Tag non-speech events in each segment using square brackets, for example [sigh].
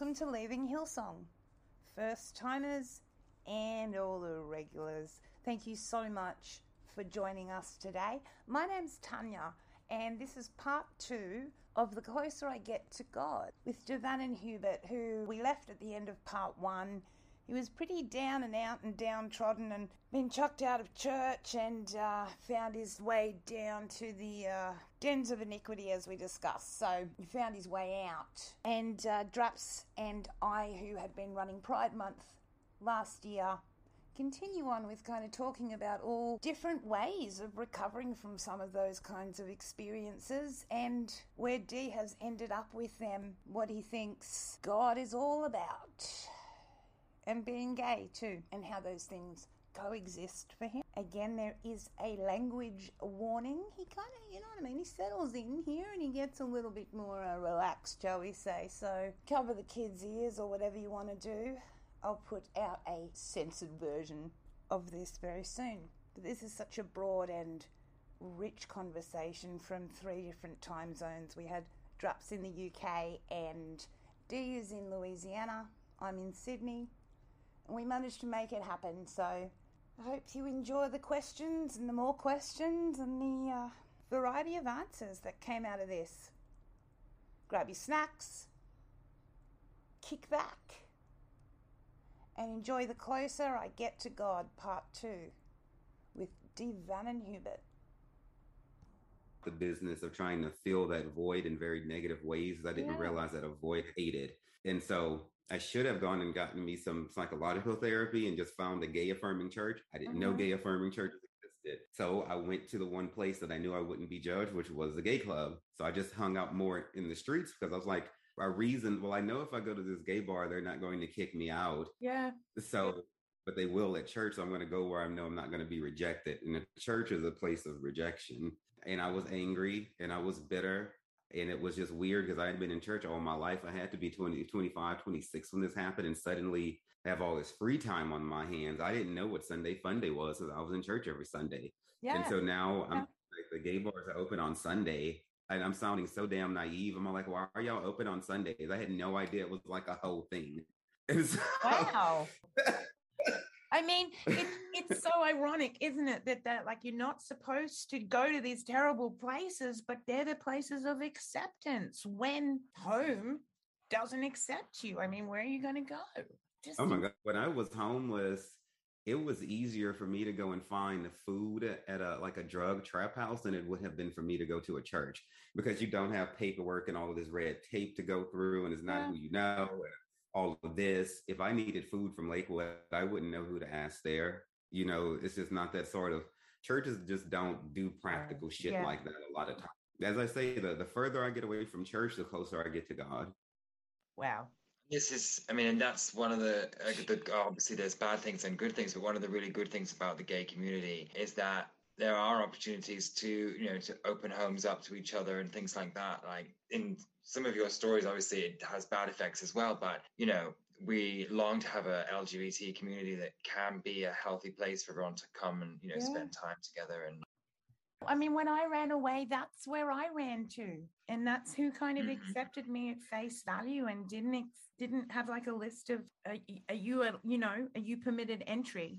Welcome to Leaving Hillsong. First timers and all the regulars. Thank you so much for joining us today. My name's Tanya, and this is part two of The Closer I Get to God with Devan and Hubert, who we left at the end of part one. He was pretty down and out and downtrodden and been chucked out of church and uh, found his way down to the uh, dens of iniquity, as we discussed. So he found his way out. And uh, Drapps and I, who had been running Pride Month last year, continue on with kind of talking about all different ways of recovering from some of those kinds of experiences and where D has ended up with them, what he thinks God is all about and being gay too, and how those things coexist for him. Again, there is a language warning. He kind of, you know what I mean, he settles in here and he gets a little bit more uh, relaxed, shall we say. So cover the kids' ears or whatever you want to do. I'll put out a censored version of this very soon. But this is such a broad and rich conversation from three different time zones. We had Drapps in the UK and D is in Louisiana. I'm in Sydney we managed to make it happen. So I hope you enjoy the questions and the more questions and the uh, variety of answers that came out of this. Grab your snacks, kick back, and enjoy the Closer I Get to God Part 2 with D. Vannon Hubert. The business of trying to fill that void in very negative ways. I didn't Yeah. realize that a void hated. And so I should have gone and gotten me some psychological therapy and just found a gay affirming church. I didn't know Mhm. gay affirming churches existed. So I went to the one place that I knew I wouldn't be judged, which was the gay club. So I just hung out more in the streets because I was like, I reason, well, I know if I go to this gay bar, they're not going to kick me out. Yeah. So, but they will at church. So I'm going to go where I know I'm not going to be rejected. And the church is a place of rejection. And I was angry and I was bitter. And it was just weird because I had been in church all my life. I had to be 20, 25, 26 when this happened and suddenly have all this free time on my hands. I didn't know what Sunday fun day was because I was in church every Sunday. Yeah. And so now I'm like the gay bars are open on Sunday. And I'm sounding so damn naive. I'm like, why are y'all open on Sundays? I had no idea it was like a whole thing. [laughs] So, Wow. I mean, it, it's [laughs] so ironic, isn't it, that that like you're not supposed to go to these terrible places, but they're the places of acceptance when home doesn't accept you. I mean, where are you going to go? Just Oh my god! When I was homeless, it was easier for me to go and find the food at a like a drug trap house than it would have been for me to go to a church because you don't have paperwork and all of this red tape to go through, and it's not Yeah. who you know. And all of this. If I needed food from Lakewood, I wouldn't know who to ask there. You know, it's just not that sort of churches just don't do practical shit yeah. like that a lot of times. As I say, the, the further I get away from church, the closer I get to God. Wow. This is, I mean, and that's one of the, uh, the obviously there's bad things and good things, but one of the really good things about the gay community is that there are opportunities to, you know, to open homes up to each other and things like that. Like in some of your stories, obviously it has bad effects as well, but you know, we long to have a LGBT community that can be a healthy place for everyone to come and you know Yeah. spend time together and I mean, when I ran away, that's where I ran to, and that's who kind of Mhm. accepted me at face value and didn't didn't have like a list of are, are you a, you know are you permitted entry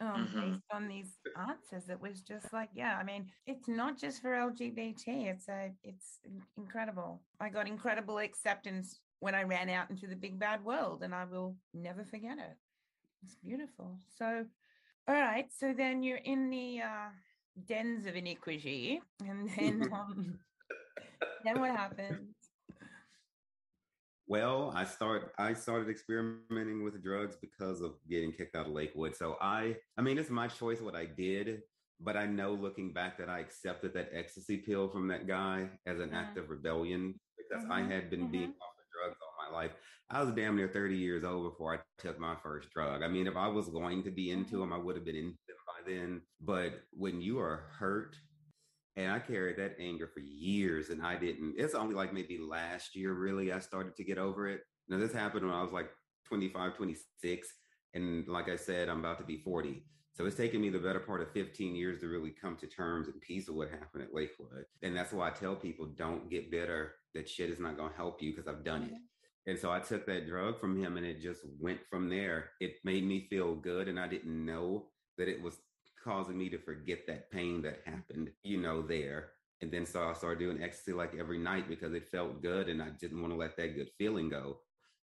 um, Mhm. based on these answers. It was just like, yeah, I mean, it's not just for LGBT. It's a it's incredible. I got incredible acceptance when I ran out into the big bad world, and I will never forget it. It's beautiful. So, all right. So then you're in the uh, dens of iniquity, and then um, then what happens? Well, I start I started experimenting with drugs because of getting kicked out of Lakewood. So I I mean it's my choice what I did, but I know looking back that I accepted that ecstasy pill from that guy as an act of rebellion because I Mhm, had been being mhm. off of drugs all my life. I was damn near 30 years old before I took my first drug. I mean, if I was going to be into Mhm. them, I would have been into them by then. But when you are hurt and I carried that anger for years and I didn't. It's only like maybe last year, really, I started to get over it. Now, this happened when I was like 25, 26. And like I said, I'm about to be 40. So it's taken me the better part of 15 years to really come to terms and peace with what happened at Lakewood. And that's why I tell people don't get bitter. That shit is not going to help you because I've done it. Mm-hmm. And so I took that drug from him and it just went from there. It made me feel good. And I didn't know that it was causing me to forget that pain that happened, you know, there. And then so I started doing ecstasy like every night because it felt good and I didn't want to let that good feeling go.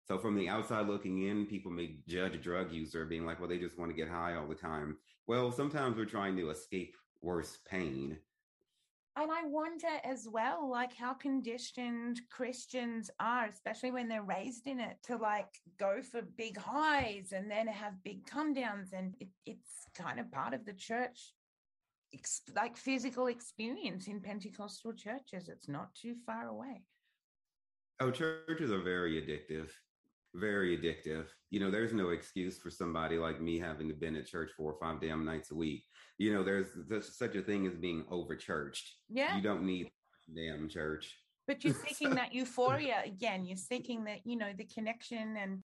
So from the outside looking in, people may judge a drug user being like, well, they just want to get high all the time. Well, sometimes we're trying to escape worse pain. And I wonder as well, like how conditioned Christians are, especially when they're raised in it, to like go for big highs and then have big come downs. And it, it's kind of part of the church, like physical experience in Pentecostal churches. It's not too far away. Oh, churches are very addictive, very addictive. You know, there's no excuse for somebody like me having to been at church four or five damn nights a week. You know, there's, there's such a thing as being over churched. Yeah. You don't need damn church. but you're [laughs] seeking that euphoria again you're seeking that you know the connection and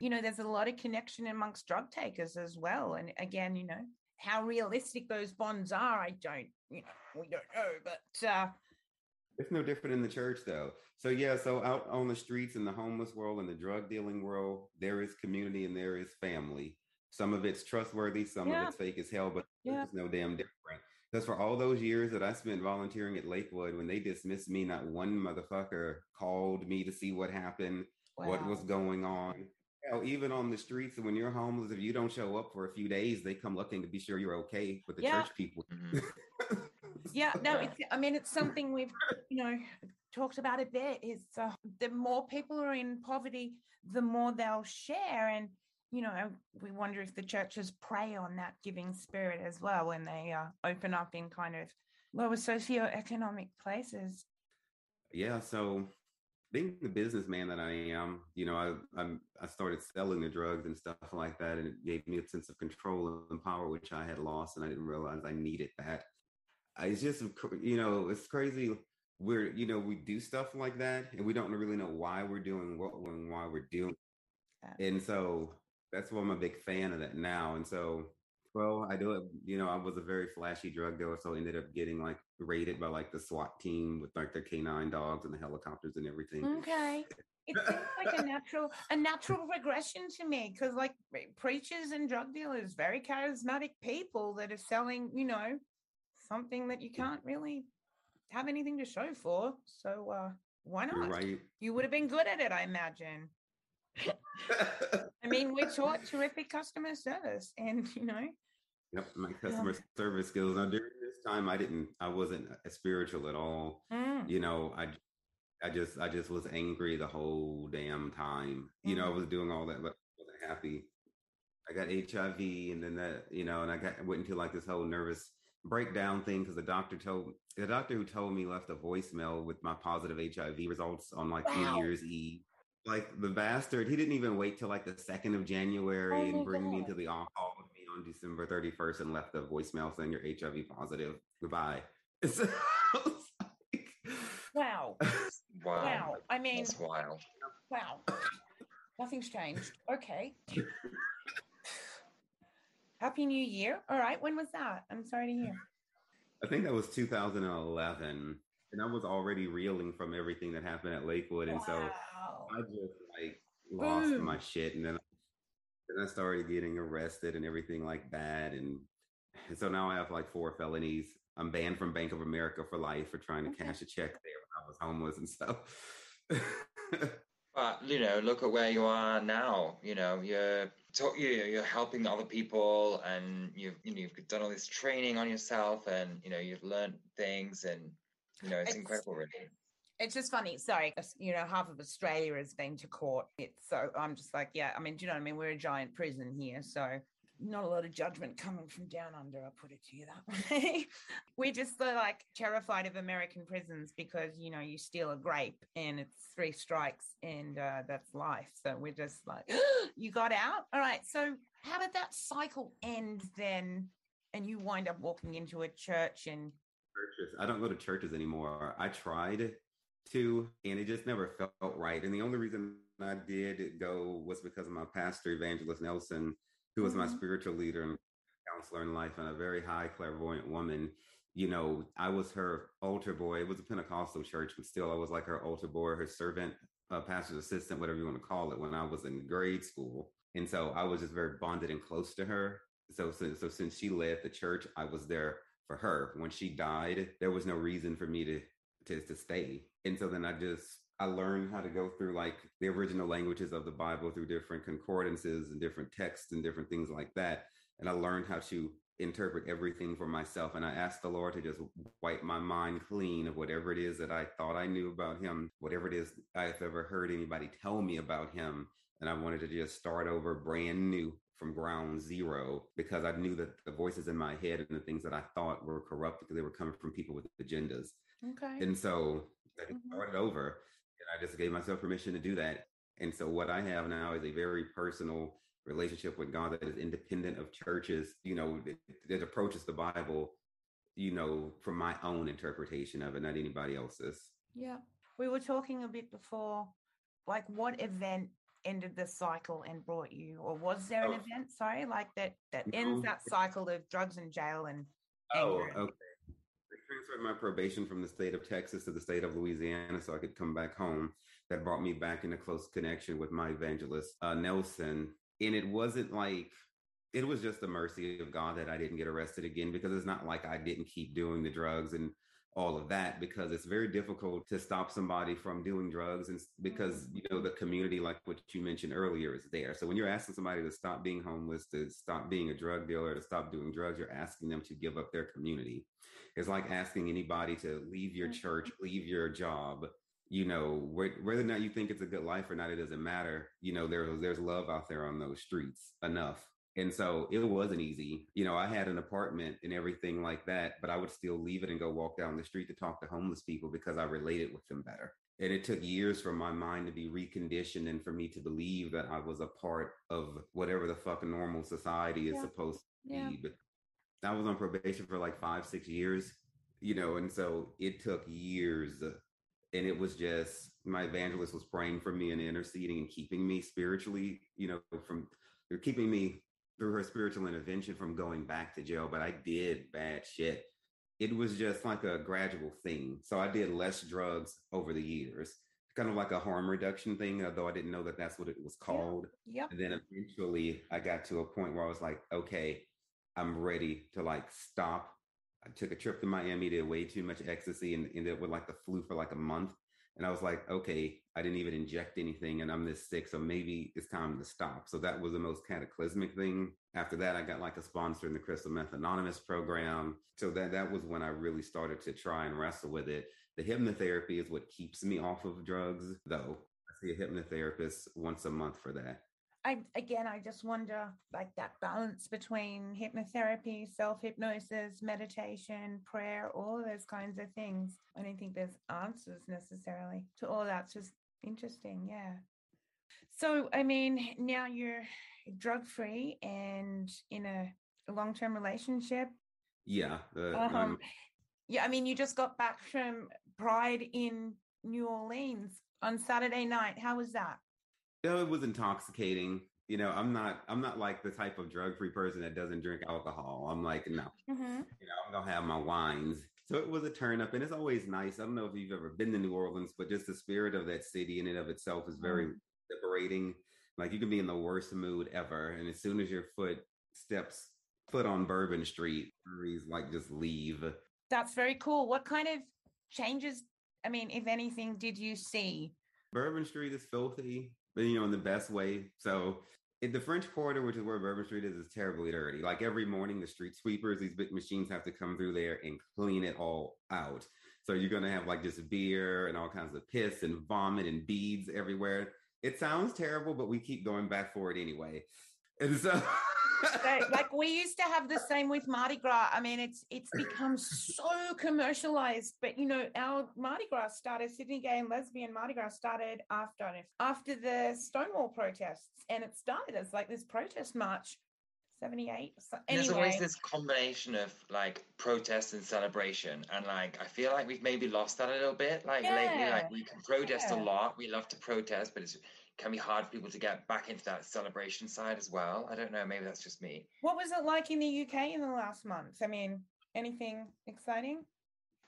you know there's a lot of connection amongst drug takers as well and again you know how realistic those bonds are i don't you know we don't know but uh It's no different in the church though. So yeah, so out on the streets in the homeless world and the drug dealing world, there is community and there is family. Some of it's trustworthy, some Yeah. of it's fake as hell, but Yeah. it's no damn different. Because for all those years that I spent volunteering at Lakewood, when they dismissed me, not one motherfucker called me to see what happened, what was going on. Hell, even on the streets, when you're homeless, if you don't show up for a few days, they come looking to be sure you're okay with the Yeah. church people. Mhm. [laughs] yeah no it's i mean it's something we've you know talked about a bit is uh, the more people are in poverty the more they'll share and you know we wonder if the churches prey on that giving spirit as well when they uh, open up in kind of lower socioeconomic places. Yeah so being the businessman that i am you know i I'm, i started selling the drugs and stuff like that and it gave me a sense of control and power which i had lost and i didn't realize i needed that it's just you know it's crazy we're you know we do stuff like that and we don't really know why we're doing what and why we're doing Yeah. and so that's why i'm a big fan of that now and so well i do it you know i was a very flashy drug dealer so I ended up getting like raided by like the swat team with like their canine dogs and the helicopters and everything okay it seems like a natural a natural progression to me because like preachers and drug dealers very charismatic people that are selling you know something that you can't really have anything to show for so uh why not right you would have been good at it i imagine i mean we're taught terrific customer service and you know Yep, my customer service skills. Now during this time, I didn't, I wasn't a spiritual at all. mm, You know, I, I just, I just was angry the whole damn time. You know, I Mhm. was doing all that, but I wasn't happy. I got HIV, and then that, you know, and I got went into like this whole nervous breakdown thing because the doctor told the doctor who told me left a voicemail with my positive HIV results on like Wow. New Year's Eve. Like the bastard, he didn't even wait till like the second of January Oh and bring me God. into the on call with me on December 31st and left a voicemail saying you're HIV positive. Goodbye. [laughs] So, like- Wow. Wow. Wow. I mean, That's wild. wow. Nothing's changed. Okay. [laughs] Happy New Year. All right. When was that? I'm sorry to hear. I think that was 2011, and I was already reeling from everything that happened at Lakewood, and so I just like lost Boom. my shit, and then then I started getting arrested and everything like that, and, and so now I have like four felonies. I'm banned from Bank of America for life for trying to Okay. cash a check there when I was homeless and stuff. [laughs] But you know, look at where you are now. You know, you're talk, you you're helping other people, and you've you know, you've done all this training on yourself, and you know you've learned things, and you know it's, It's- incredible, really. It's just funny. Sorry, you know, half of Australia has been to court. It's so I'm just like, yeah. I mean, do you know what I mean? We're a giant prison here, so not a lot of judgment coming from down under. I'll put it to you that [laughs] way. We're just so, like terrified of American prisons because you know you steal a grape and it's three strikes and uh, that's life. So we're just like, [gasps] you got out. All right. So how did that cycle end then? And you wind up walking into a church and churches. I don't go to churches anymore. I tried to, and it just never felt right. And the only reason I did go was because of my pastor, Evangelist Nelson, who was my Mhm. spiritual leader and counselor in life, and a very high clairvoyant woman. You know, I was her altar boy. It was a Pentecostal church, but still, I was like her altar boy, her servant, uh, pastor's assistant, whatever you want to call it, when I was in grade school. And so I was just very bonded and close to her. So, so, so since she led the church, I was there for her. When she died, there was no reason for me to to, to stay. And so then I just I learned how to go through like the original languages of the Bible through different concordances and different texts and different things like that. And I learned how to interpret everything for myself. And I asked the Lord to just wipe my mind clean of whatever it is that I thought I knew about him, whatever it is I've ever heard anybody tell me about him. And I wanted to just start over brand new from ground zero because I knew that the voices in my head and the things that I thought were corrupt because they were coming from people with agendas. okay. And so I Mhm. started over I just gave myself permission to do that. And so what I have now is a very personal relationship with God that is independent of churches, you know, that, that approaches the Bible, you know, from my own interpretation of it, not anybody else's. Yeah. We were talking a bit before, like what event ended the cycle and brought you, or was there an Oh. event, sorry, like that that ends that cycle of drugs and jail and Oh, okay. Transferred my probation from the state of Texas to the state of Louisiana so I could come back home. That brought me back into close connection with my evangelist, uh, Nelson. And it wasn't like, it was just the mercy of God that I didn't get arrested again because it's not like I didn't keep doing the drugs and all of that because it's very difficult to stop somebody from doing drugs and because mm-hmm. you know the community like what you mentioned earlier is there. So when you're asking somebody to stop being homeless to stop being a drug dealer to stop doing drugs you're asking them to give up their community. It's like asking anybody to leave your church mm-hmm. leave your job you know whether or not you think it's a good life or not it doesn't matter. You know there's there's love out there on those streets enough and so it wasn't easy. You know, I had an apartment and everything like that, but I would still leave it and go walk down the street to talk to homeless people because I related with them better. And it took years for my mind to be reconditioned and for me to believe that I was a part of whatever the fuck normal society is Yeah. supposed to Yeah. be. But I was on probation for like five, six years, you know, and so it took years. Uh, and it was just my evangelist was praying for me and interceding and keeping me spiritually, you know, from keeping me through her spiritual intervention from going back to jail, but I did bad shit. It was just like a gradual thing. So I did less drugs over the years, kind of like a harm reduction thing, although I didn't know that that's what it was called. Yep. And then eventually I got to a point where I was like, okay, I'm ready to like stop. I took a trip to Miami, did way too much ecstasy and ended up with like the flu for like a month. And I was like, okay, I didn't even inject anything and I'm this sick. So maybe it's time to stop. So that was the most cataclysmic thing. After that, I got like a sponsor in the Crystal Meth Anonymous program. So that, that was when I really started to try and wrestle with it. The hypnotherapy is what keeps me off of drugs, though. I see a hypnotherapist once a month for that. I again, I just wonder like that balance between hypnotherapy, self hypnosis, meditation, prayer, all those kinds of things. I don't think there's answers necessarily to all that. It's just interesting. Yeah. So, I mean, now you're drug free and in a long term relationship. Yeah. Um, um, yeah, I mean, you just got back from Pride in New Orleans on Saturday night. How was that? Know, it was intoxicating. You know, I'm not I'm not like the type of drug free person that doesn't drink alcohol. I'm like, no, Mm-hmm. you know, I'm gonna have my wines. So it was a turn up, and it's always nice. I don't know if you've ever been to New Orleans, but just the spirit of that city in and of itself is very liberating. Like you can be in the worst mood ever, and as soon as your foot steps foot on Bourbon Street, breweries like just leave. That's very cool. What kind of changes, I mean, if anything, did you see? Bourbon Street is filthy, but you know, in the best way. So the French Quarter, which is where Bourbon Street is, is terribly dirty. Like every morning, the street sweepers, these big machines have to come through there and clean it all out. So you're gonna have like just beer and all kinds of piss and vomit and beads everywhere. It sounds terrible, but we keep going back for it anyway. And so like we used to have the same with Mardi Gras. I mean, it's it's become so commercialized. But you know, our Mardi Gras started Sydney Gay and Lesbian Mardi Gras started after after the Stonewall protests, and it started as like this protest march, seventy eight. So, There's always this combination of like protest and celebration, and like I feel like we've maybe lost that a little bit. Like lately, like we can protest yeah. a lot. We love to protest, but it's can be hard for people to get back into that celebration side as well. I don't know. Maybe that's just me. what was it like in the UK in the last month? I mean, anything exciting?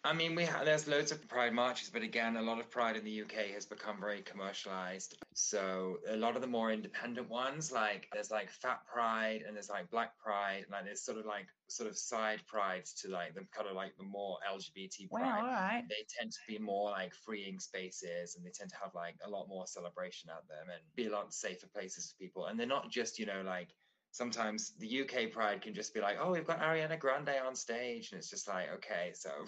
I mean, we ha- there's loads of pride marches, but again, a lot of pride in the UK has become very commercialized. So a lot of the more independent ones, like there's like Fat Pride and there's like Black Pride, and like there's sort of like sort of side prides to like the kind of like the more LGBT Wow, pride. all right. They tend to be more like freeing spaces, and they tend to have like a lot more celebration at them, and be a lot safer places for people. And they're not just you know like sometimes the UK Pride can just be like, oh, we've got Ariana Grande on stage, and it's just like, okay, so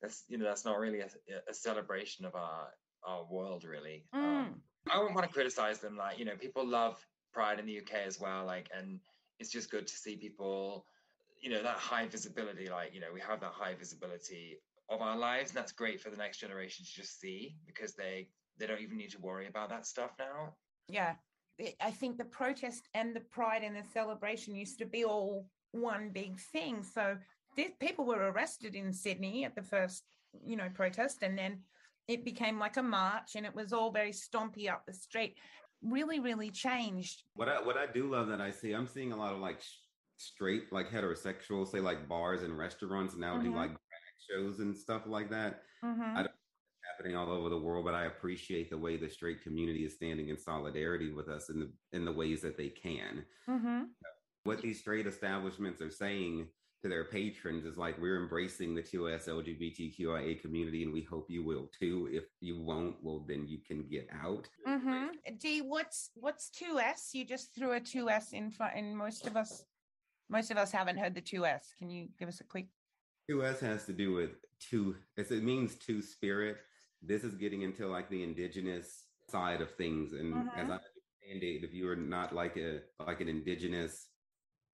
that's you know that's not really a, a celebration of our our world, really. Mm. Um, I don't want to criticize them. Like you know, people love Pride in the UK as well. Like, and it's just good to see people, you know, that high visibility. Like you know, we have that high visibility of our lives, and that's great for the next generation to just see because they they don't even need to worry about that stuff now. yeah i think the protest and the pride and the celebration used to be all one big thing so these people were arrested in sydney at the first you know protest and then it became like a march and it was all very stompy up the street really really changed What I what I do love that I see, I'm seeing a lot of like straight, like heterosexual, say like bars and restaurants now do Mhm. like drag shows and stuff like that. Mhm. I don't happening all over the world, but I appreciate the way the straight community is standing in solidarity with us in the in the ways that they can. Mhm. What these straight establishments are saying to their patrons is like we're embracing the 2S LGBTQIA community, and we hope you will too. If you won't, well then you can get out. Mhm. d what's what's 2s you just threw a 2s in front and most of us most of us haven't heard the 2s can you give us a quick 2S has to do with two, it means two spirit. This is getting into like the indigenous side of things. And as Mhm. I understand it, if you are not like a like an indigenous,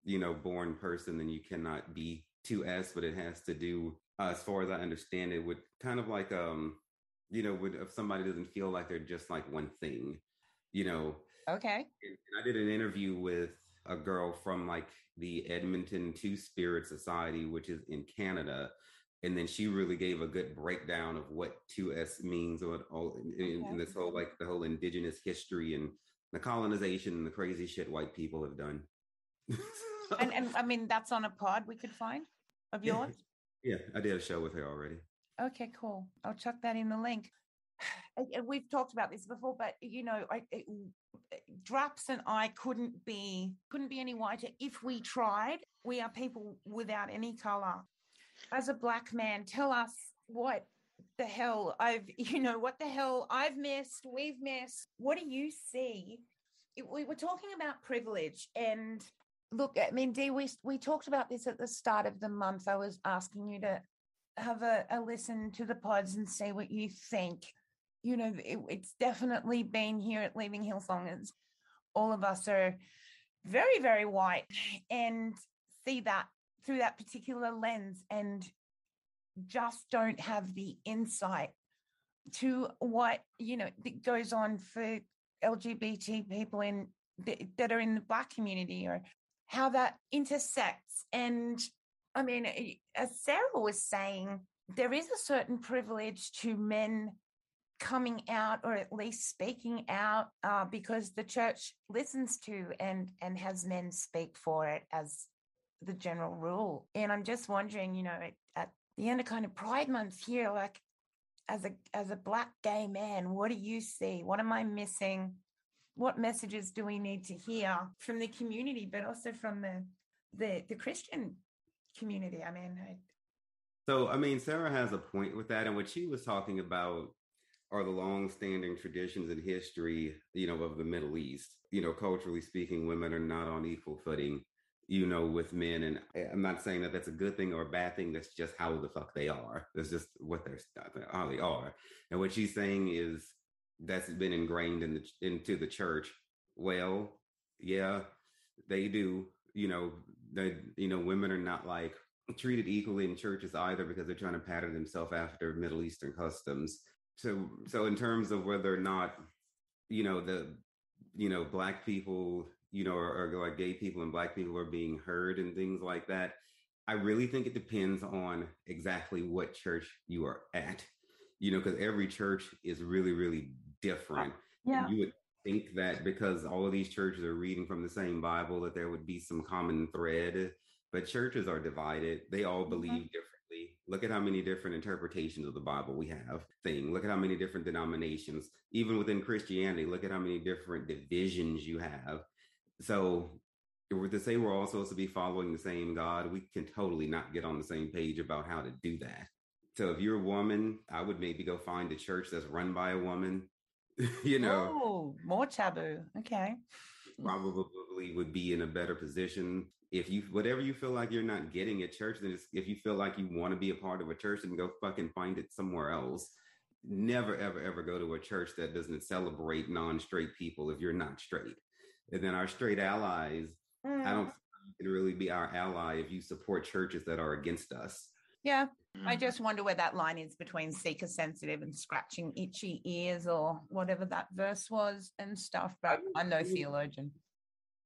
you know, born person, then you cannot be 2S, but it has to do, uh, as far as I understand it, with kind of like um, you know, with if somebody doesn't feel like they're just like one thing, you know, okay and I did an interview with a girl from like the Edmonton Two Spirit Society, which is in Canada. And then she really gave a good breakdown of what 2S means or all in, in- in this whole like the whole indigenous history and the colonization and the crazy shit white people have done. [laughs] and and I mean that's on a pod we could find of yours. yeah, I did a show with her already. Okay, cool. I'll chuck that in the link. [sighs] And- and We've talked about this before, but you know, I, it, Drapps and I couldn't be couldn't be any whiter if we tried. We are people without any color. As a black man, tell us what the hell I've [laughs] you know what the hell I've missed. We've missed. What do you see? It- we were talking about privilege and look i mean dee we, we talked about this at the start of the month. I was asking you to have a, a listen to the pods and see what you think. You know it, it's definitely been here at leaving hillsong it's all of us are very, very white and see that through that particular lens and just don't have the insight to what you know goes on for LGBT people in that are in the black community or how that intersects and I mean as Sarah was saying there is a certain privilege to men coming out or at least speaking out uh, because the church listens to and and has men speak for it as the general rule. And i'm just wondering you know at, at the end of kind of pride month here like as a as a black gay man what do you see? What am i missing what messages do we need to hear from the community but also from the the, the christian community i mean I, so i mean sarah has a point with that and what she was talking about are the long-standing traditions and history, you know, of the Middle East. You know, culturally speaking, women are not on equal footing, you know, with men. And I'm not saying that that's a good thing or a bad thing. That's just how the fuck they are. That's just what they're how they are. And what she's saying is that's been ingrained in the into the church. Well, yeah, they do. You know, they you know, women are not like treated equally in churches either because they're trying to pattern themselves after Middle Eastern customs so so in terms of whether or not you know the you know black people you know or, or like gay people and black people are being heard and things like that i really think it depends on exactly what church you are at you know because every church is really really different yeah you would think that because all of these churches are reading from the same bible that there would be some common thread but churches are divided they all mm-hmm. believe mm-hmm. different Look at how many different interpretations of the Bible we have. Thing. Look at how many different denominations. Even within Christianity, look at how many different divisions you have. So we're to say we're all supposed to be following the same God, we can totally not get on the same page about how to do that. So if you're a woman, I would maybe go find a church that's run by a woman. [laughs] you know. Oh, more taboo. Okay. Probably would be in a better position if you whatever you feel like you're not getting at church, then if you feel like you want to be a part of a church, then go fucking find it somewhere else. Never, ever, ever go to a church that doesn't celebrate non-straight people if you're not straight. And then our straight allies, mm. I don't can really be our ally if you support churches that are against us. Yeah. I mm. just wonder where that line is between seeker sensitive and scratching itchy ears or whatever that verse was and stuff. But I'm no theologian.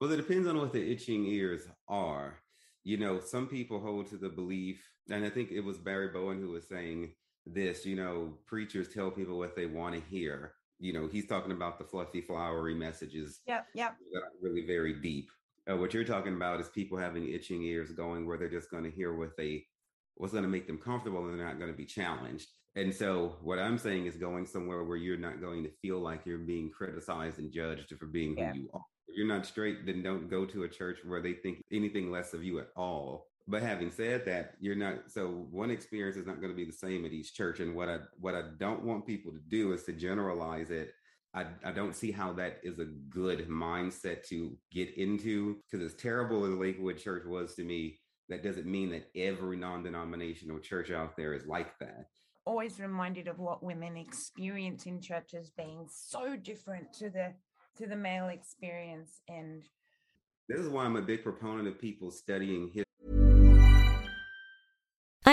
Well, it depends on what the itching ears are. You know, some people hold to the belief, and I think it was Barry Bowen who was saying this, you know, preachers tell people what they want to hear. You know, he's talking about the fluffy, flowery messages. Yep, yep. That are really very deep. Uh, what you're talking about is people having itching ears going where they're just going to hear what they what's going to make them comfortable and they're not going to be challenged. And so what I'm saying is going somewhere where you're not going to feel like you're being criticized and judged for being yeah. who you are. If you're not straight, then don't go to a church where they think anything less of you at all. But having said that, you're not so one experience is not going to be the same at each church. And what I what I don't want people to do is to generalize it. I, I don't see how that is a good mindset to get into because as terrible as Lakewood Church was to me, that doesn't mean that every non-denominational church out there is like that always reminded of what women experience in churches being so different to the to the male experience and this is why I'm a big proponent of people studying history.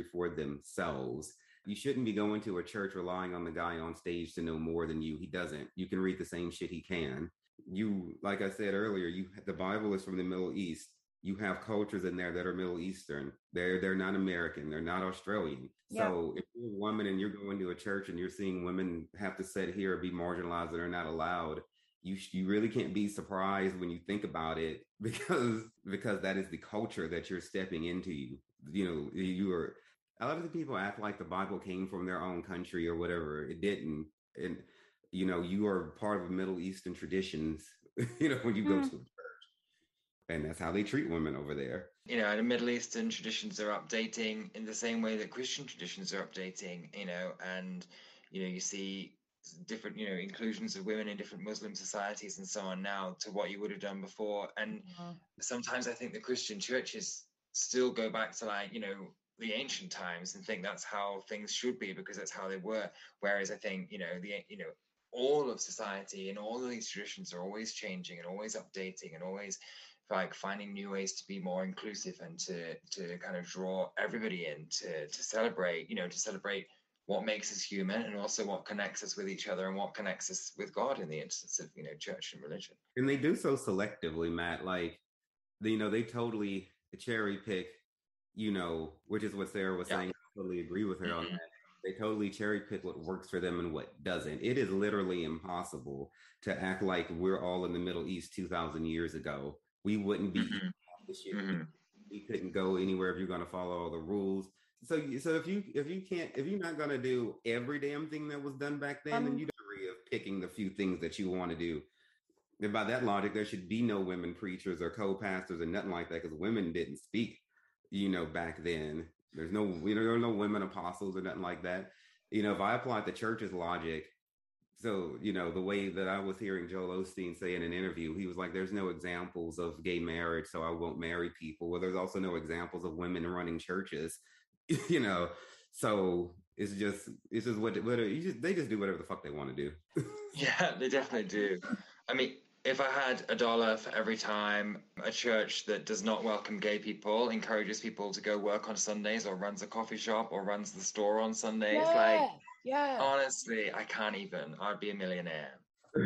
For themselves. You shouldn't be going to a church relying on the guy on stage to know more than you. He doesn't. You can read the same shit he can. You, like I said earlier, you the Bible is from the Middle East. You have cultures in there that are Middle Eastern. They're they're not American. They're not Australian. Yeah. So if you're a woman and you're going to a church and you're seeing women have to sit here or be marginalized and are not allowed, you you really can't be surprised when you think about it [laughs] because because that is the culture that you're stepping into. You you know you are a lot of the people act like the Bible came from their own country or whatever. It didn't, and you know you are part of a Middle Eastern traditions. [laughs] You know when you go Mm. to a church, and that's how they treat women over there. you know, the Middle Eastern traditions are updating in the same way that Christian traditions are updating, you know, and you know, you see different, you know, inclusions of women in different Muslim societies and so on now to what you would have done before. And sometimes I think the Christian churches still go back to like, you know, the ancient times and think that's how things should be because that's how they were. Whereas I think, you know, the you know, all of society and all of these traditions are always changing and always updating and always like finding new ways to be more inclusive and to to kind of draw everybody in to to celebrate you know to celebrate what makes us human and also what connects us with each other and what connects us with god in the instance of you know church and religion and they do so selectively matt like you know they totally cherry pick you know which is what sarah was Yeah. saying i totally agree with her on Mhm. that they totally cherry pick what works for them and what doesn't it is literally impossible to act like we're all in the middle east 2000 years ago we wouldn't be Mhm. eating all this shit. Mhm. we couldn't go anywhere if you're going to follow all the rules so so if you if you can't if you're not going to do every damn thing that was done back then then Um, you agree of picking the few things that you want to do and by that logic, there should be no women preachers or co-pastors or nothing like that because women didn't speak, you know, back then. There's no, you know, there are no women apostles or nothing like that. You know, if I applied the church's logic, so you know, the way that I was hearing Joel Osteen say in an interview, he was like, "There's no examples of gay marriage, so I won't marry people." Well, there's also no examples of women running churches, [laughs] you know. So it's just, it's just what, what just, they just do whatever the fuck they want to do. yeah they definitely do i mean if i had a dollar for every time a church that does not welcome gay people encourages people to go work on sundays or runs a coffee shop or runs the store on sundays like yeah. honestly i can't even i'd be a millionaire [laughs]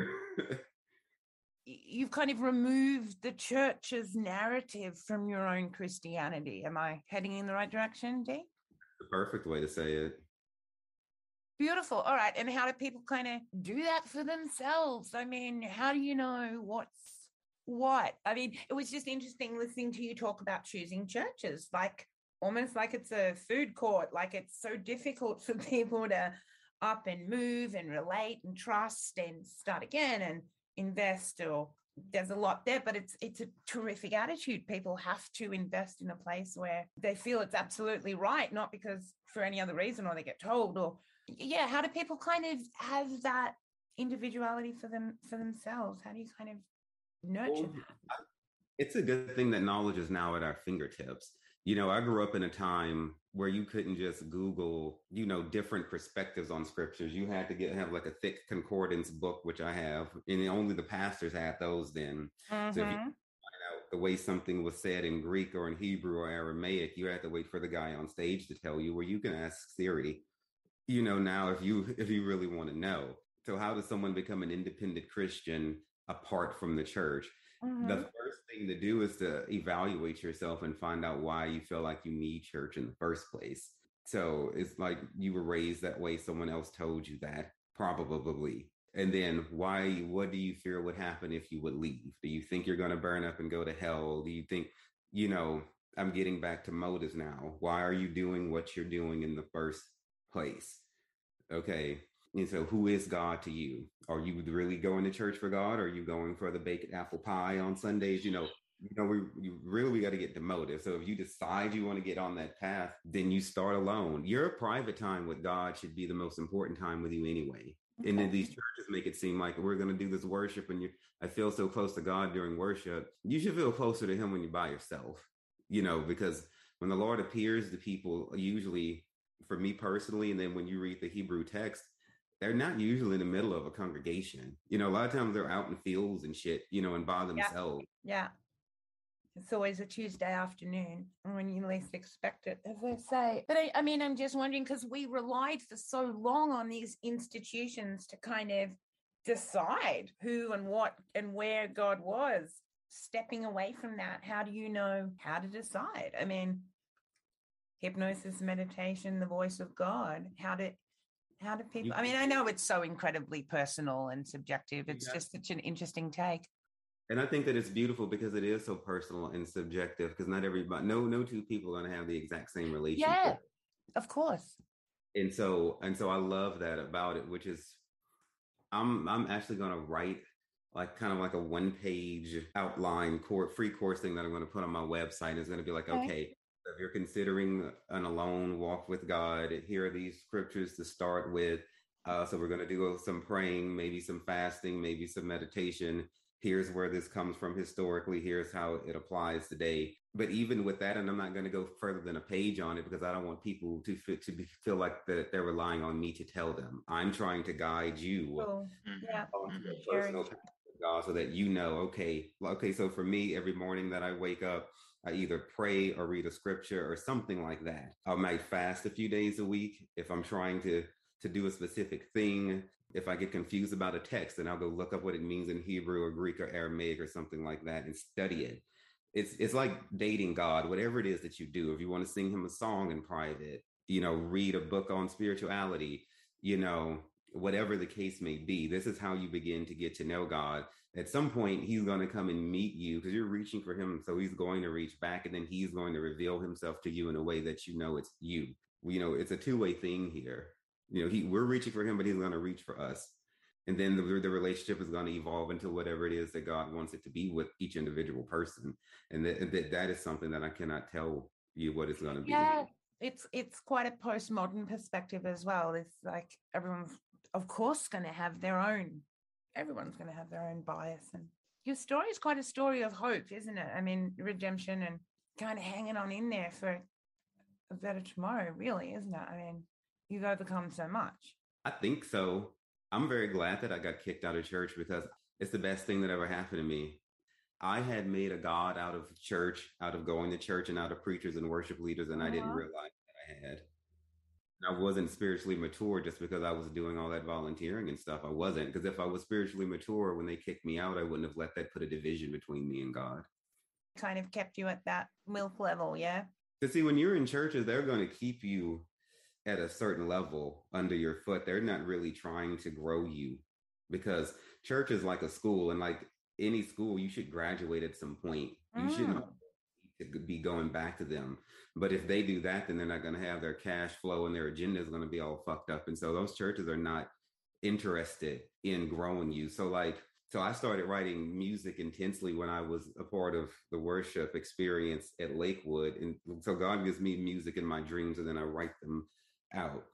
you've kind of removed the church's narrative from your own Christianity. Am I heading in the right direction, Dee? the perfect way to say it. Beautiful. All right. And how do people kind of do that for themselves? I mean, how do you know what's what? I mean, it was just interesting listening to you talk about choosing churches, like almost like it's a food court, like it's so difficult [laughs] for people to up and move and relate and trust and start again and invest or there's a lot there but it's it's a terrific attitude people have to invest in a place where they feel it's absolutely right not because for any other reason or they get told or yeah how do people kind of have that individuality for them for themselves how do you kind of nurture Well, that It's a good thing that knowledge is now at our fingertips. You know, I grew up in a time where you couldn't just Google, you know, different perspectives on scriptures. You had to get have like a thick concordance book, which I have, and only the pastors had those then. So if you Mhm. find out the way something was said in Greek or in Hebrew or Aramaic, you had to wait for the guy on stage to tell you, where you can ask Siri. You know, now if you if you really want to know. So how does someone become an independent Christian apart from the church? Mhm. the first thing to do is to evaluate yourself and find out why you feel like you need church in the first place. So it's like you were raised that way, someone else told you that, probably. And then why, what do you fear would happen if you would leave? Do you think you're going to burn up and go to hell? Do you think, you know, I'm getting back to motives now. Why are you doing what you're doing in the first place? Okay. And so, who is God to you? Are you really going to church for God? Or are you going for the baked apple pie on Sundays? You know, you know, we you really we got to get the motive. So if you decide you want to get on that path, then you start alone. Your private time with God should be the most important time with you anyway. And then these churches make it seem like we're going to do this worship, and you, I feel so close to God during worship. You should feel closer to Him when you're by yourself. You know, because when the Lord appears to people, usually for me personally, and then when you read the Hebrew text, they're not usually in the middle of a congregation. You know, a lot of times they're out in fields and shit, you know, and by themselves. yeah It's always a Tuesday afternoon when you least expect it, as I say. But I, I mean, I'm just wondering because we relied for so long on these institutions to kind of decide who and what and where God was. Stepping away from that, how do you know how to decide? I mean, hypnosis, meditation, the voice of God. How do how do people? I mean, I know it's so incredibly personal and subjective. It's yeah. just such an interesting take. And I think that it's beautiful because it is so personal and subjective. Because not everybody, no, no two people are going to have the exact same relationship. Yeah, of course. And so, and so, I love that about it, which is, I'm, I'm actually going to write like kind of like a one page outline course, free course thing that I'm going to put on my website. It's going to be like, okay, okay if you're considering an alone walk with God, here are these scriptures to start with. Uh, so we're going to do some praying, maybe some fasting, maybe some meditation. Here's where this comes from historically. Here's how it applies today. But even with that, and I'm not going to go further than a page on it because I don't want people to feel, to be, feel like that they're relying on me to tell them. I'm trying to guide you oh, yeah. personal God so that you know, okay, okay. So for me, every morning that I wake up, I either pray or read a scripture or something like that. I might fast a few days a week if I'm trying to to do a specific thing. If I get confused about a text, then I'll go look up what it means in Hebrew or Greek or Aramaic or something like that and study it. It's it's like dating God, whatever it is that you do. If you want to sing him a song in private, you know, read a book on spirituality, you know, whatever the case may be, this is how you begin to get to know God at some point he's going to come and meet you because you're reaching for him so he's going to reach back and then he's going to reveal himself to you in a way that you know it's you. You know it's a two-way thing here. You know he we're reaching for him but he's going to reach for us. And then the, the relationship is going to evolve into whatever it is that god wants it to be with each individual person. And that, that, is something that i cannot tell you what it's going to be. Yeah it's it's quite a postmodern perspective as well. It's like everyone's of course going to have their own everyone's going to have their own bias. And your story is quite a story of hope, isn't it? I mean, redemption and kind of hanging on in there for a better tomorrow, really, isn't it? I mean, you've overcome so much. I think so. I'm very glad that I got kicked out of church because it's the best thing that ever happened to me. I had made a God out of church, out of going to church, and out of preachers and worship leaders, and uh-huh. I didn't uh-huh. realize that I had. I wasn't spiritually mature just because I was doing all that volunteering and stuff. I wasn't because if I was spiritually mature when they kicked me out, I wouldn't have let that put a division between me and God. Kind of kept you at that milk level, yeah. Because see, when you're in churches, they're going to keep you at a certain level under your foot. They're not really trying to grow you because church is like a school, and like any school, you should graduate at some point. You mm. shouldn't to be going back to them. But if they do that, then they're not going to have their cash flow and their agenda is going to be all fucked up. And so those churches are not interested in growing you. So like, so I started writing music intensely when I was a part of the worship experience at Lakewood. And so God gives me music in my dreams and then I write them out.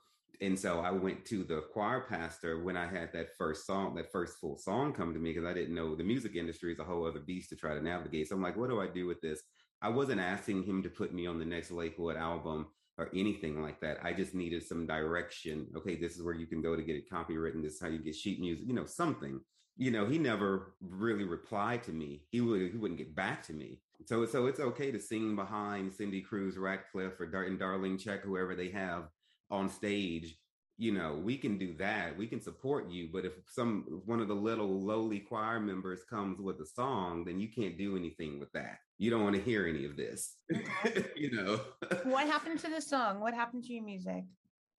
And so I went to the choir pastor when I had that first song, that first full song come to me because I didn't know the music industry is a whole other beast to try to navigate. So I'm like, what do I do with this? I wasn't asking him to put me on the next Lakewood album or anything like that. I just needed some direction. Okay, this is where you can go to get it copywritten. This is how you get sheet music, you know, something. You know, he never really replied to me. He would he wouldn't get back to me. So so it's okay to sing behind Cindy Cruse, Ratcliff, or Dar- and Darlene Zschech, whoever they have on stage you know, we can do that. We can support you. But if some one of the little lowly choir members comes with a song, then you can't do anything with that. You don't want to hear any of this. Mm-hmm. [laughs] you know. what happened to the song? What happened to your music?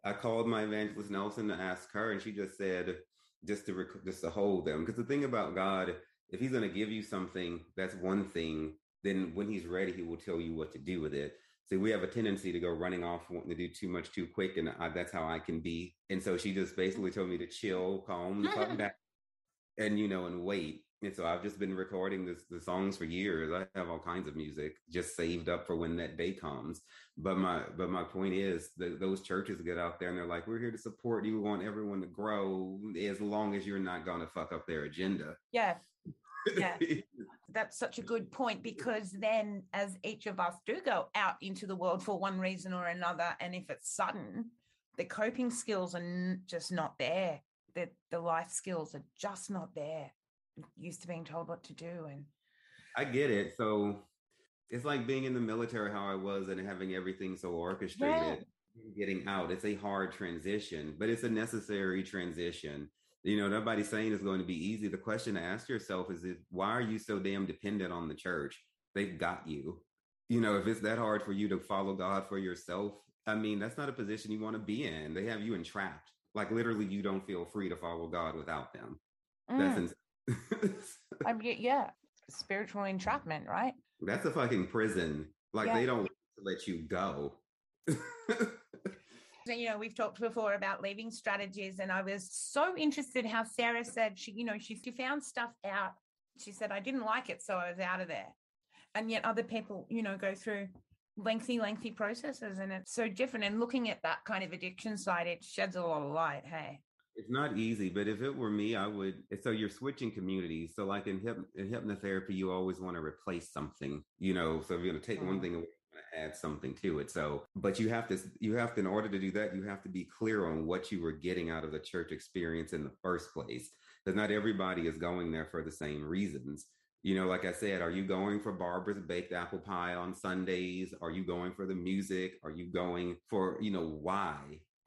I called my evangelist Nelson to ask her, and she just said just to rec- just to hold them. Because the thing about God, if He's going to give you something, that's one thing. Then when He's ready, He will tell you what to do with it. See, we have a tendency to go running off, wanting to do too much too quick, and I, that's how I can be. And so she just basically told me to chill, calm, [laughs] come back, and you know, and wait. And so I've just been recording this, the songs for years. I have all kinds of music just saved up for when that day comes. But my but my point is that those churches get out there and they're like, we're here to support you. We want everyone to grow as long as you're not going to fuck up their agenda. Yeah yeah [laughs] that's such a good point because then as each of us do go out into the world for one reason or another and if it's sudden the coping skills are just not there. The, the life skills are just not there. Used to being told what to do and i get it. So it's like being in the military how I was and having everything so orchestrated. Getting out, it's a hard transition, but it's a necessary transition. You know, nobody's saying it's going to be easy. The question to ask yourself is, is why are you so damn dependent on the church? They've got you. You know, if it's that hard for you to follow God for yourself, I mean, that's not a position you want to be in. They have you entrapped. Like literally, you don't feel free to follow God without them. Mm. That's [laughs] I mean, yeah, spiritual entrapment, right? That's a fucking prison. Like yeah. they don't let you go. [laughs] you know, we've talked before about leaving strategies, and I was so interested how Sarah said she, you know, she, she found stuff out. She said, I didn't like it, so I was out of there. And yet other people, you know, go through lengthy, lengthy processes, and it's so different. And looking at that kind of addiction side, it sheds a lot of light. Hey. It's not easy, but if it were me, I would. So you're switching communities. So like in, hyp, in hypnotherapy, you always want to replace something, you know. So if you're going to take mm. one thing away, add something to it. So, but you have to, you have to, in order to do that, you have to be clear on what you were getting out of the church experience in the first place. Because not everybody is going there for the same reasons. You know, like I said, are you going for Barbara's baked apple pie on Sundays? Are you going for the music? Are you going for, you know, why?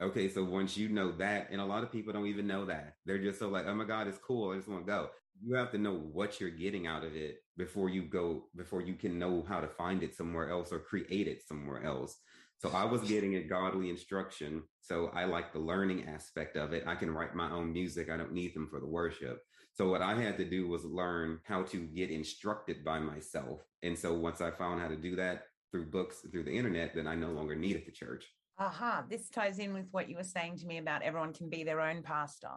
Okay, so once you know that, and a lot of people don't even know that, they're just so like, oh my God, it's cool. I just want to go you have to know what you're getting out of it before you go before you can know how to find it somewhere else or create it somewhere else. So i was getting a godly instruction so i like the learning aspect of it. I can write my own music i don't need them for the worship. So what i had to do was learn how to get instructed by myself. And so once i found how to do that through books through the internet then i no longer needed the church. Aha this ties in with what you were saying to me about everyone can be their own pastor.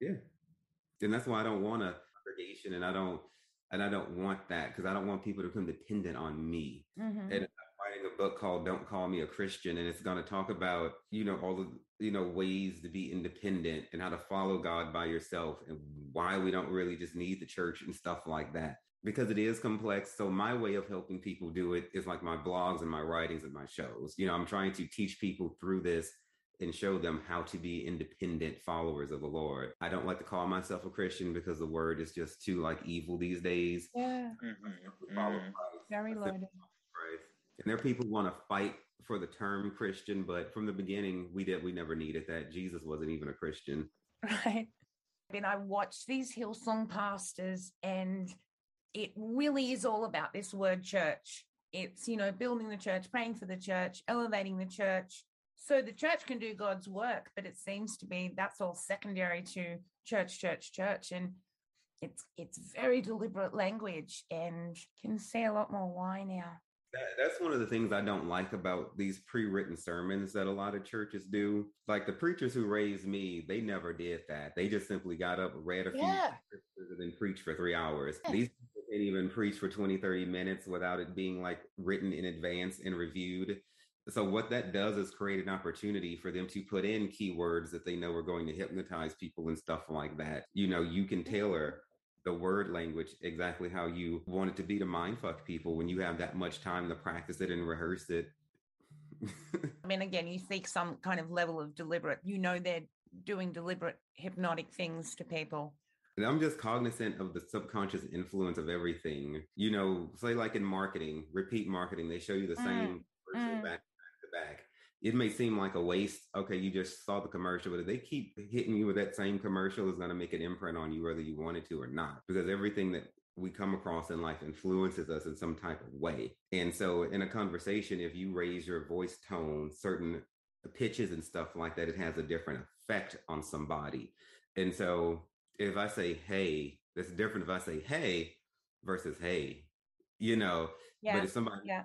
Yeah and that's why I don't want a congregation, and I don't and I don't want that because I don't want people to become dependent on me. Mm-hmm. And I'm writing a book called "Don't Call Me a Christian," and it's going to talk about you know all the you know ways to be independent and how to follow God by yourself, and why we don't really just need the church and stuff like that because it is complex. So my way of helping people do it is like my blogs and my writings and my shows. You know, I'm trying to teach people through this and show them how to be independent followers of the Lord. I don't like to call myself a Christian because the word is just too like evil these days. Yeah. Mm-hmm. Mm-hmm. Very loaded. And there are people who want to fight for the term Christian, but from the beginning, we did we never needed that. Jesus wasn't even a Christian. [laughs] Right. And I watch these Hillsong pastors, and it really is all about this word church. It's, you know, building the church, praying for the church, elevating the church, so the church can do God's work, but it seems to be that's all secondary to church, church, church. And it's it's very deliberate language and can say a lot more why now. That, that's one of the things I don't like about these pre-written sermons that a lot of churches do. Like the preachers who raised me, they never did that. They just simply got up, read a few yeah. scriptures, and then preached for three hours. Yeah. These people can't even preach for 20, 30 minutes without it being like written in advance and reviewed. So what that does is create an opportunity for them to put in keywords that they know are going to hypnotize people and stuff like that. You know, you can tailor the word language exactly how you want it to be to mindfuck people when you have that much time to practice it and rehearse it. I mean, again, you seek some kind of level of deliberate, you know, they're doing deliberate hypnotic things to people. And I'm just cognizant of the subconscious influence of everything. You know, say like in marketing, repeat marketing, they show you the mm. same person mm. back back. It may seem like a waste. Okay, you just saw the commercial, but if they keep hitting you with that same commercial, is going to make an imprint on you whether you wanted to or not. Because everything that we come across in life influences us in some type of way. And so, in a conversation, if you raise your voice tone, certain pitches and stuff like that, it has a different effect on somebody. And so, if I say, hey, that's different if I say, hey, versus hey, you know. Yeah. But if somebody yeah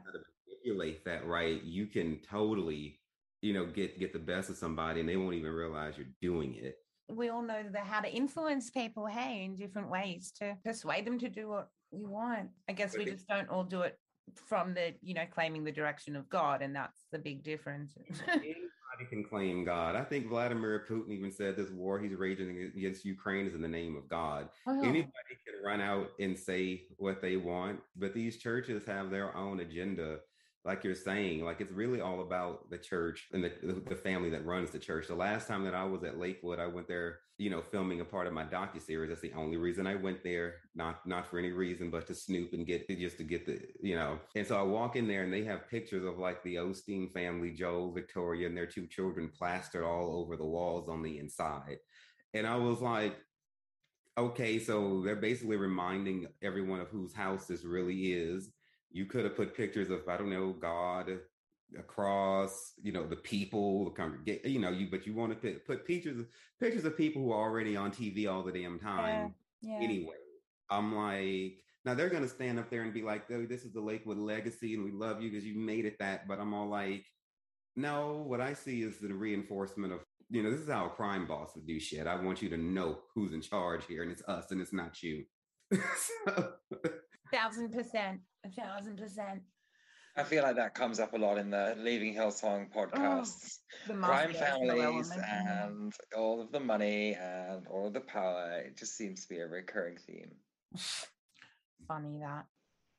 manipulate that right, you can totally, you know, get get the best of somebody and they won't even realize you're doing it. We all know the, how to influence people, hey, in different ways to persuade them to do what we want. I guess we just don't all do it from the, you know, claiming the direction of God, and that's the big difference. Anybody can claim God. I think Vladimir Putin even said this war he's raging against Ukraine is in the name of God. Oh. Anybody can run out and say what they want, but these churches have their own agenda like you're saying, like it's really all about the church and the, the family that runs the church. The last time that I was at Lakewood, I went there, you know, filming a part of my docu series. That's the only reason I went there, not not for any reason, but to snoop and get just to get the, you know. And so I walk in there and they have pictures of like the Osteen family, Joel, Victoria, and their two children plastered all over the walls on the inside. And I was like, okay, so they're basically reminding everyone of whose house this really is you could have put pictures of I don't know God across, you know, the people, the congregation, you know, you but you want to put pictures pictures of people who are already on TV all the damn time. Yeah, yeah. Anyway, I'm like, now they're gonna stand up there and be like, oh, this is the Lakewood legacy, and we love you because you made it that. But I'm all like, no, what I see is the reinforcement of you know, this is how a crime boss would do shit. I want you to know who's in charge here, and it's us, and it's not you. [laughs] so, thousand percent, a thousand percent. I feel like that comes up a lot in the Leaving Hillsong podcasts. Oh, Crime families and all of the money and all of the power. It just seems to be a recurring theme. [sighs] Funny that.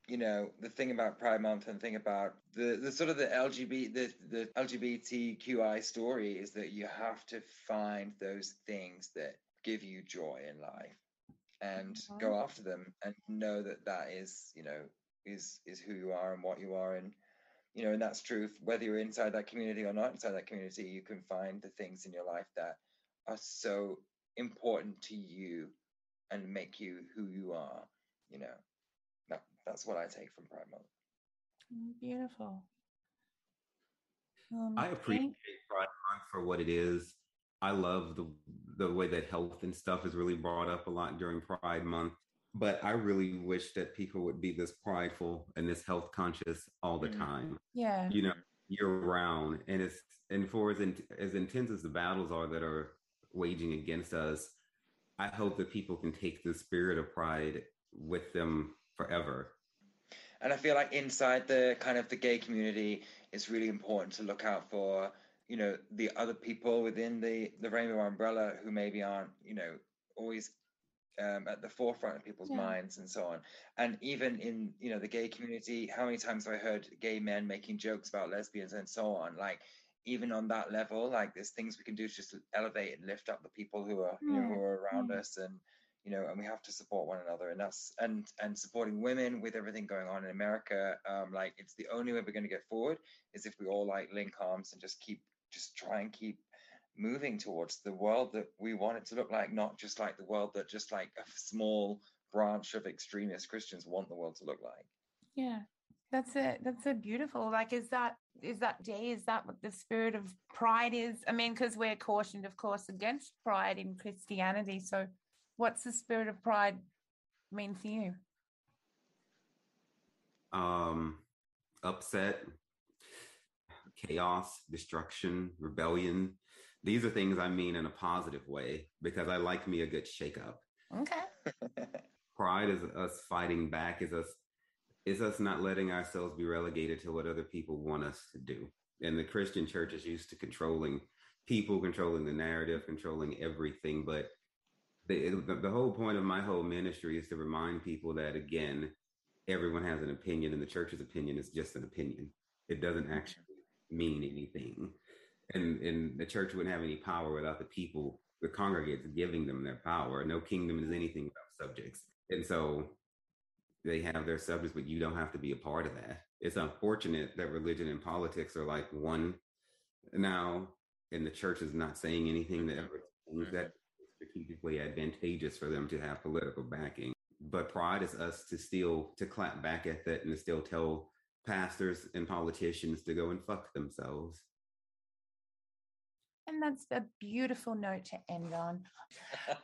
You know, the thing about Pride Month and thing about the, the sort of the LGBT the, the LGBTQI story is that you have to find those things that give you joy in life and mm-hmm. go after them and know that that is you know is is who you are and what you are. And you know and that's truth whether you're inside that community or not inside that community you can find the things in your life that are so important to you and make you who you are you know. That, that's what i take from pride month. Mm, beautiful. Um, i appreciate pride month for what it is. I love the the way that health and stuff is really brought up a lot during Pride Month. But I really wish that people would be this prideful and this health conscious all the mm. time. Yeah, you know, year round. And it's and for as in, as intense as the battles are that are waging against us, I hope that people can take the spirit of pride with them forever. And I feel like inside the kind of the gay community, it's really important to look out for you know the other people within the the rainbow umbrella who maybe aren't you know always um, at the forefront of people's yeah. minds and so on and even in you know the gay community how many times have i heard gay men making jokes about lesbians and so on like even on that level like there's things we can do to just elevate and lift up the people who are you know who are around mm. us and you know and we have to support one another and that's and and supporting women with everything going on in america um like it's the only way we're going to get forward is if we all like link arms and just keep just try and keep moving towards the world that we want it to look like, not just like the world that just like a small branch of extremist Christians want the world to look like. Yeah. That's it. That's a beautiful. Like, is that is that day? Is that what the spirit of pride is? I mean, because we're cautioned, of course, against pride in Christianity. So, what's the spirit of pride mean for you? Um, upset, chaos, destruction, rebellion. These are things I mean in a positive way because I like me a good shakeup. Okay. [laughs] Pride is us fighting back, is us is us not letting ourselves be relegated to what other people want us to do. And the Christian church is used to controlling people, controlling the narrative, controlling everything. But the, the whole point of my whole ministry is to remind people that again, everyone has an opinion, and the church's opinion is just an opinion. It doesn't mm-hmm. actually mean anything. And, and the church wouldn't have any power without the people, the congregates giving them their power. No kingdom is anything without subjects. And so they have their subjects, but you don't have to be a part of that. It's unfortunate that religion and politics are like one now, and the church is not saying anything that ever that strategically advantageous for them to have political backing. But pride is us to still to clap back at that and to still tell pastors and politicians to go and fuck themselves. And that's a beautiful note to end on.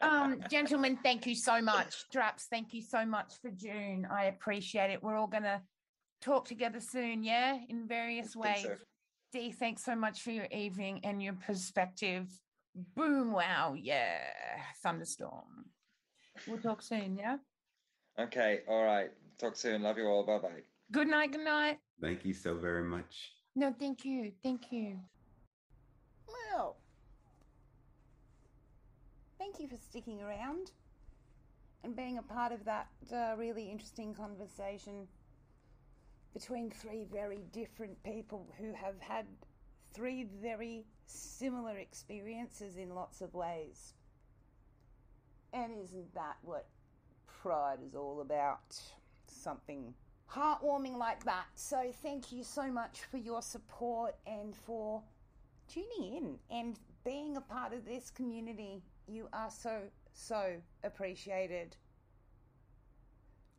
Um, [laughs] gentlemen, thank you so much. Drapps, thank you so much for June. I appreciate it. We're all going to talk together soon, yeah, in various ways. So. De, thanks so much for your evening and your perspective. Boom, wow, yeah, thunderstorm. We'll talk soon, yeah? Okay, all right. Talk soon. Love you all. Bye bye. Good night. Good night. Thank you so very much. No, thank you. Thank you. Well, thank you for sticking around and being a part of that uh, really interesting conversation. between three very different people who have had three very similar experiences in lots of ways. And isn't that what pride is all about? Something heartwarming like that. So, thank you so much for your support and for tuning in and being a part of this community. You are so, so appreciated.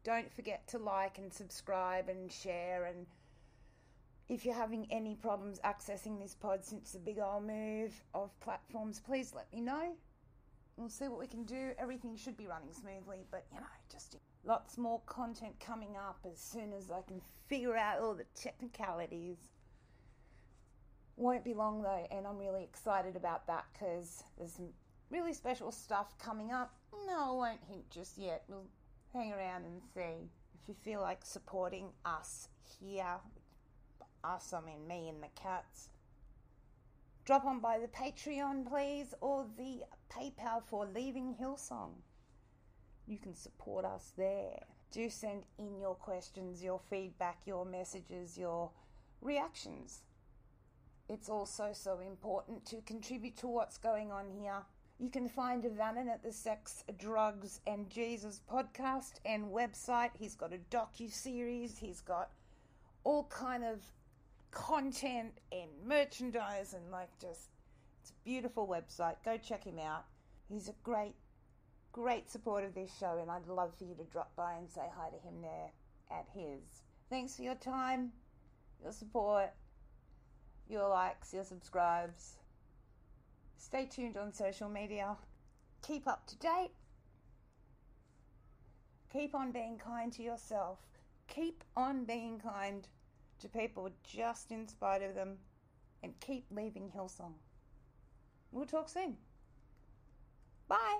Don't forget to like and subscribe and share. And if you're having any problems accessing this pod since the big old move of platforms, please let me know. We'll see what we can do. Everything should be running smoothly, but you know, just lots more content coming up as soon as I can figure out all the technicalities. Won't be long though, and I'm really excited about that because there's some really special stuff coming up. No, I won't hint just yet. We'll hang around and see if you feel like supporting us here. Us, I mean me and the cats. Drop on by the Patreon, please, or the PayPal for Leaving Hillsong. You can support us there. Do send in your questions, your feedback, your messages, your reactions. It's also so important to contribute to what's going on here. You can find Evanen at the Sex, Drugs and Jesus podcast and website. He's got a docu series. He's got all kind of content and merchandise and like just it's a beautiful website. Go check him out. He's a great, great supporter of this show, and I'd love for you to drop by and say hi to him there at his. Thanks for your time, your support, your likes, your subscribes. Stay tuned on social media. Keep up to date. Keep on being kind to yourself. Keep on being kind to people just in spite of them. And keep leaving Hillsong. We'll talk soon. Bye.